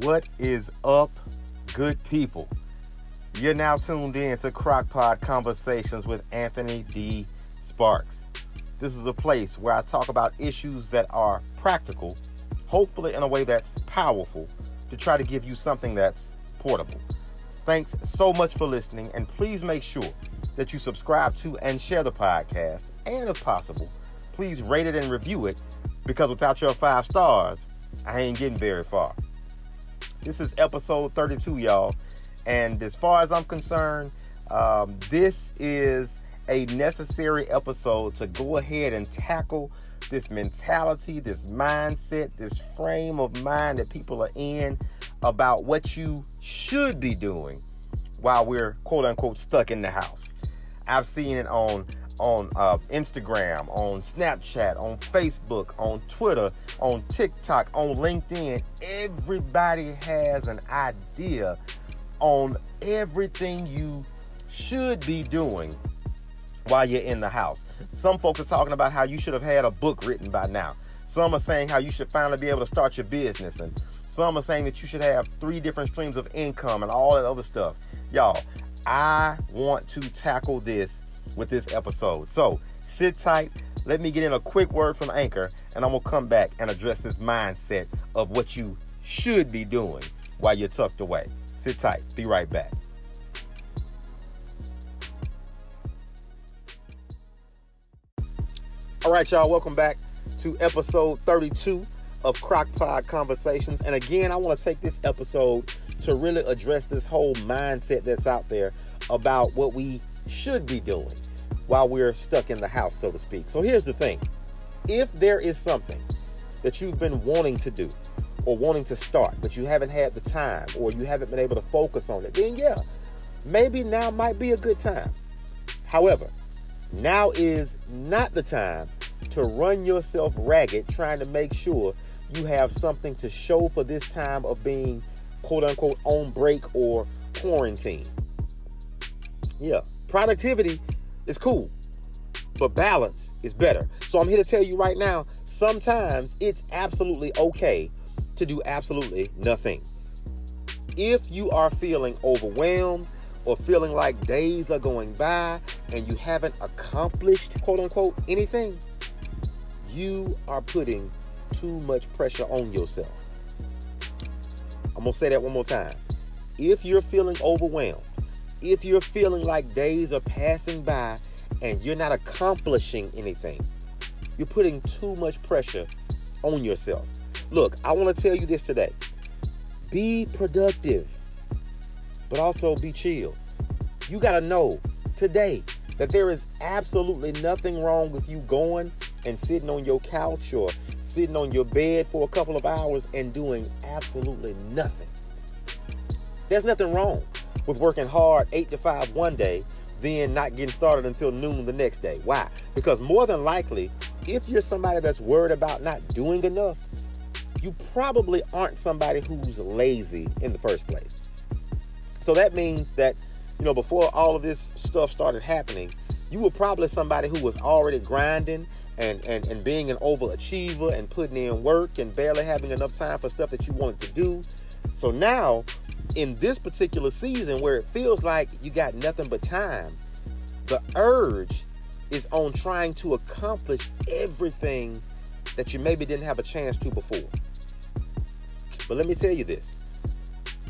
What is up, good people? You're now tuned in to Crockpot Conversations with Anthony D. Sparks. This is a place where I talk about issues that are practical, hopefully in a way that's powerful, to try to give you something that's portable. Thanks so much for listening, and please make sure that you subscribe to and share the podcast, and if possible, please rate it and review it because without your five stars, I ain't getting very far. This is episode 32, y'all. And as far as I'm concerned, um, this is a necessary episode to go ahead and tackle this mentality, this mindset, this frame of mind that people are in about what you should be doing while we're quote unquote stuck in the house. I've seen it on on uh, Instagram, on Snapchat, on Facebook, on Twitter, on TikTok, on LinkedIn. Everybody has an idea on everything you should be doing while you're in the house. Some folks are talking about how you should have had a book written by now. Some are saying how you should finally be able to start your business. And some are saying that you should have three different streams of income and all that other stuff. Y'all, I want to tackle this with this episode. So sit tight. Let me get in a quick word from Anchor, and I'm to come back and address this mindset of what you should be doing while you're tucked away. Sit tight. Be right back. All right, y'all, welcome back to episode 32 of Crockpot Conversations. And again, I want to take this episode to really address this whole mindset that's out there about what we should be doing while we're stuck in the house, so to speak. So here's the thing if there is something that you've been wanting to do or wanting to start, but you haven't had the time or you haven't been able to focus on it, then yeah, maybe now might be a good time. However, now is not the time to run yourself ragged trying to make sure you have something to show for this time of being quote unquote on break or quarantine. Yeah, productivity is cool, but balance is better. So I'm here to tell you right now sometimes it's absolutely okay to do absolutely nothing. If you are feeling overwhelmed, or feeling like days are going by and you haven't accomplished, quote unquote, anything, you are putting too much pressure on yourself. I'm going to say that one more time. If you're feeling overwhelmed, if you're feeling like days are passing by and you're not accomplishing anything, you're putting too much pressure on yourself. Look, I want to tell you this today be productive but also be chill. You got to know today that there is absolutely nothing wrong with you going and sitting on your couch or sitting on your bed for a couple of hours and doing absolutely nothing. There's nothing wrong with working hard 8 to 5 one day, then not getting started until noon the next day. Why? Because more than likely, if you're somebody that's worried about not doing enough, you probably aren't somebody who's lazy in the first place. So that means that, you know, before all of this stuff started happening, you were probably somebody who was already grinding and, and, and being an overachiever and putting in work and barely having enough time for stuff that you wanted to do. So now, in this particular season where it feels like you got nothing but time, the urge is on trying to accomplish everything that you maybe didn't have a chance to before. But let me tell you this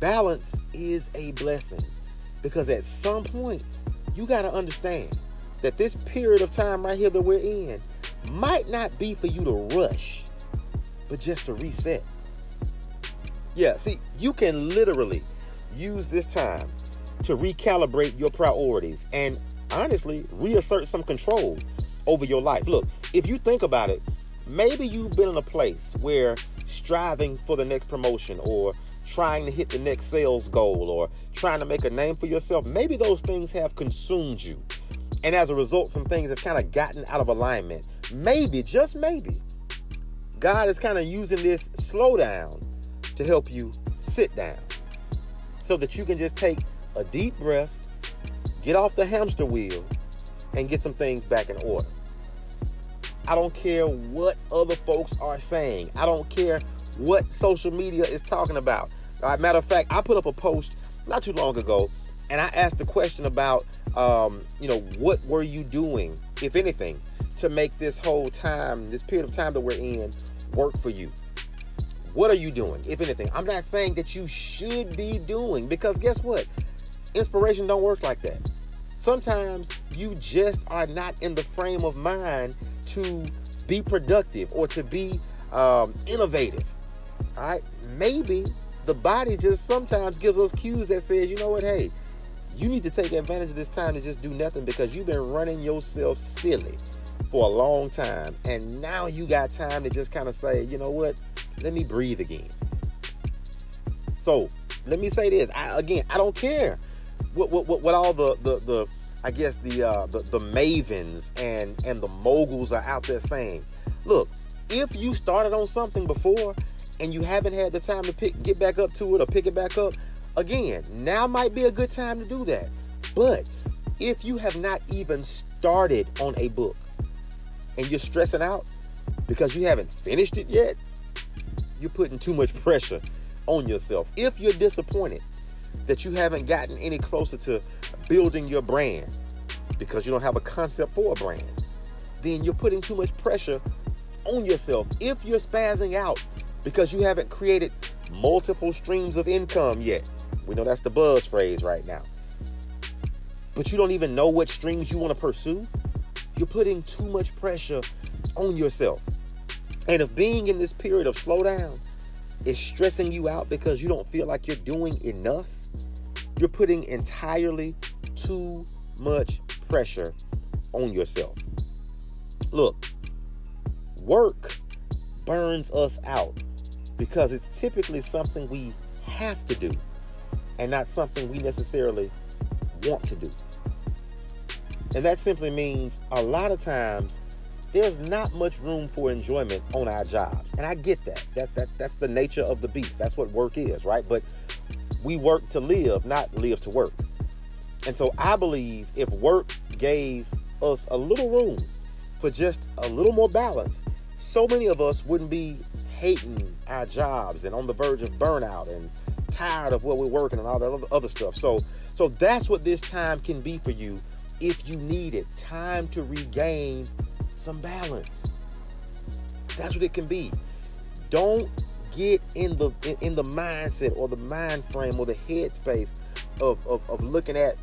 balance is a blessing because at some point you got to understand that this period of time right here that we're in might not be for you to rush but just to reset yeah see you can literally use this time to recalibrate your priorities and honestly reassert some control over your life look if you think about it maybe you've been in a place where striving for the next promotion or trying to hit the next sales goal or trying to make a name for yourself, maybe those things have consumed you. And as a result, some things have kind of gotten out of alignment. Maybe, just maybe, God is kind of using this slowdown to help you sit down so that you can just take a deep breath, get off the hamster wheel, and get some things back in order. I don't care what other folks are saying. I don't care what social media is talking about. Right, matter of fact, I put up a post not too long ago, and I asked the question about, um, you know, what were you doing, if anything, to make this whole time, this period of time that we're in, work for you? What are you doing, if anything? I'm not saying that you should be doing, because guess what? Inspiration don't work like that. Sometimes you just are not in the frame of mind to be productive or to be um, innovative. All right, maybe the body just sometimes gives us cues that says, you know what, hey, you need to take advantage of this time to just do nothing because you've been running yourself silly for a long time. And now you got time to just kind of say, you know what, let me breathe again. So let me say this. I, again, I don't care what, what, what, what all the, the, the, I guess the, uh, the the mavens and and the moguls are out there saying, look, if you started on something before and you haven't had the time to pick get back up to it or pick it back up, again, now might be a good time to do that. But if you have not even started on a book and you're stressing out because you haven't finished it yet, you're putting too much pressure on yourself. If you're disappointed that you haven't gotten any closer to building your brand because you don't have a concept for a brand, then you're putting too much pressure on yourself. If you're spazzing out because you haven't created multiple streams of income yet, we know that's the buzz phrase right now, but you don't even know what streams you want to pursue, you're putting too much pressure on yourself. And if being in this period of slowdown is stressing you out because you don't feel like you're doing enough, you're putting entirely too much pressure on yourself. Look, work burns us out because it's typically something we have to do and not something we necessarily want to do. And that simply means a lot of times there's not much room for enjoyment on our jobs. And I get that. That that that's the nature of the beast. That's what work is, right? But we work to live, not live to work. And so I believe if work gave us a little room for just a little more balance, so many of us wouldn't be hating our jobs and on the verge of burnout and tired of what we're working and all that other stuff. So so that's what this time can be for you if you need it. Time to regain some balance. That's what it can be. Don't get in the in, in the mindset or the mind frame or the headspace of, of, of looking at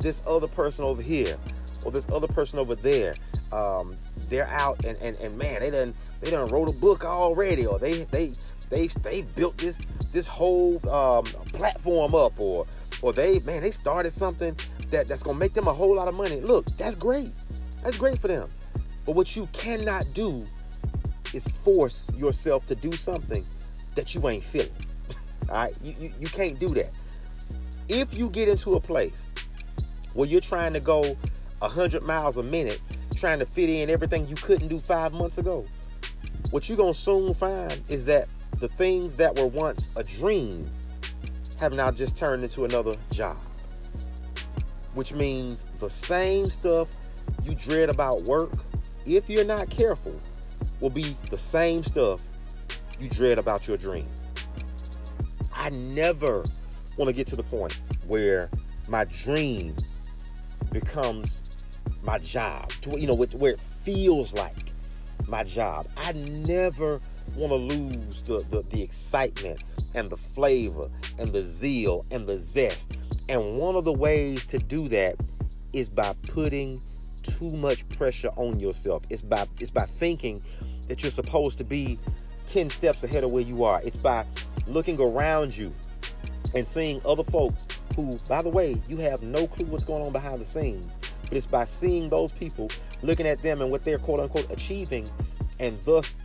this other person over here or this other person over there. Um, they're out and, and, and man, they done they done wrote a book already, or they they they they built this this whole um, platform up, or or they man they started something that that's gonna make them a whole lot of money. Look, that's great, that's great for them. But what you cannot do is force yourself to do something that you ain't feeling. All right, you, you you can't do that. If you get into a place where you're trying to go 100 miles a minute, trying to fit in everything you couldn't do five months ago, what you're going to soon find is that the things that were once a dream have now just turned into another job. Which means the same stuff you dread about work, if you're not careful, will be the same stuff you dread about your dream. I never want to get to the point where my dream becomes my job, to you know, where it feels like my job. I never want to lose the, the, the excitement and the flavor and the zeal and the zest. And one of the ways to do that is by putting too much pressure on yourself. It's by it's by thinking that you're supposed to be 10 steps ahead of where you are. It's by looking around you and seeing other folks who, by the way, you have no clue what's going on behind the scenes. But it's by seeing those people, looking at them and what they're quote unquote achieving, and thus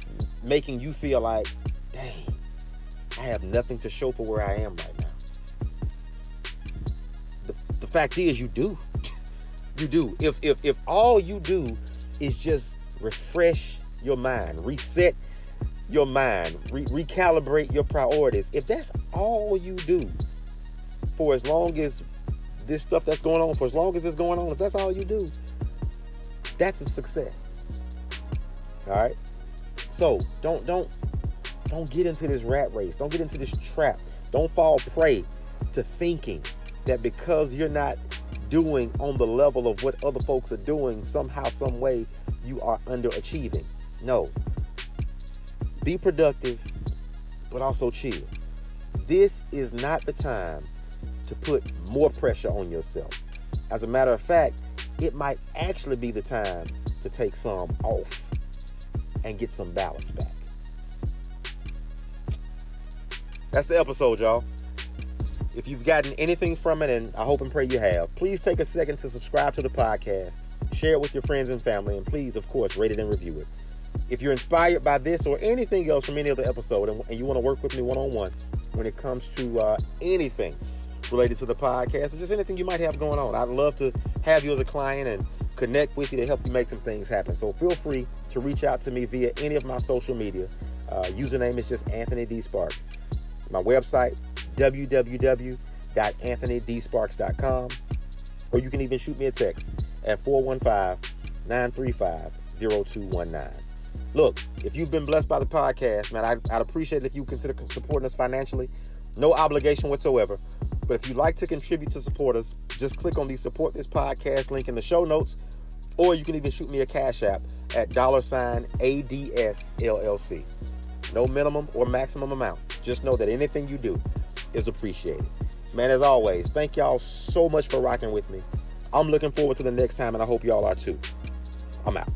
making you feel like, dang, I have nothing to show for where I am right now. The, the fact is, you do. You do. If if if all you do is just refresh your mind, reset your mind, re- recalibrate your priorities. If that's all you do for as long as this stuff that's going on, for as long as it's going on, if that's all you do, that's a success. All right. So don't don't Don't get into this rat race. Don't get into this trap. Don't fall prey to thinking that because you're not doing on the level of what other folks are doing, somehow, some way, you are underachieving. No. Be productive, but also chill. This is not the time to put more pressure on yourself. As a matter of fact, it might actually be the time to take some off and get some balance back. That's the episode, y'all. If you've gotten anything from it, and I hope and pray you have, please take a second to subscribe to the podcast, share it with your friends and family, and please, of course, rate it and review it. If you're inspired by this or anything else from any other episode, and, and you want to work with me one on one when it comes to uh, anything related to the podcast or just anything you might have going on, I'd love to have you as a client and connect with you to help you make some things happen. So feel free to reach out to me via any of my social media. Uh, username is just Anthony D. Sparks. My website, www.anthonydsparks.com, or you can even shoot me a text at 415 935 0219. Look, if you've been blessed by the podcast, man, I'd, I'd appreciate it if you consider supporting us financially. No obligation whatsoever. But if you'd like to contribute to support us, just click on the support this podcast link in the show notes, or you can even shoot me a cash app at dollar sign ADS LLC. No minimum or maximum amount. Just know that anything you do is appreciated. Man, as always, thank y'all so much for rocking with me. I'm looking forward to the next time, and I hope y'all are too. I'm out.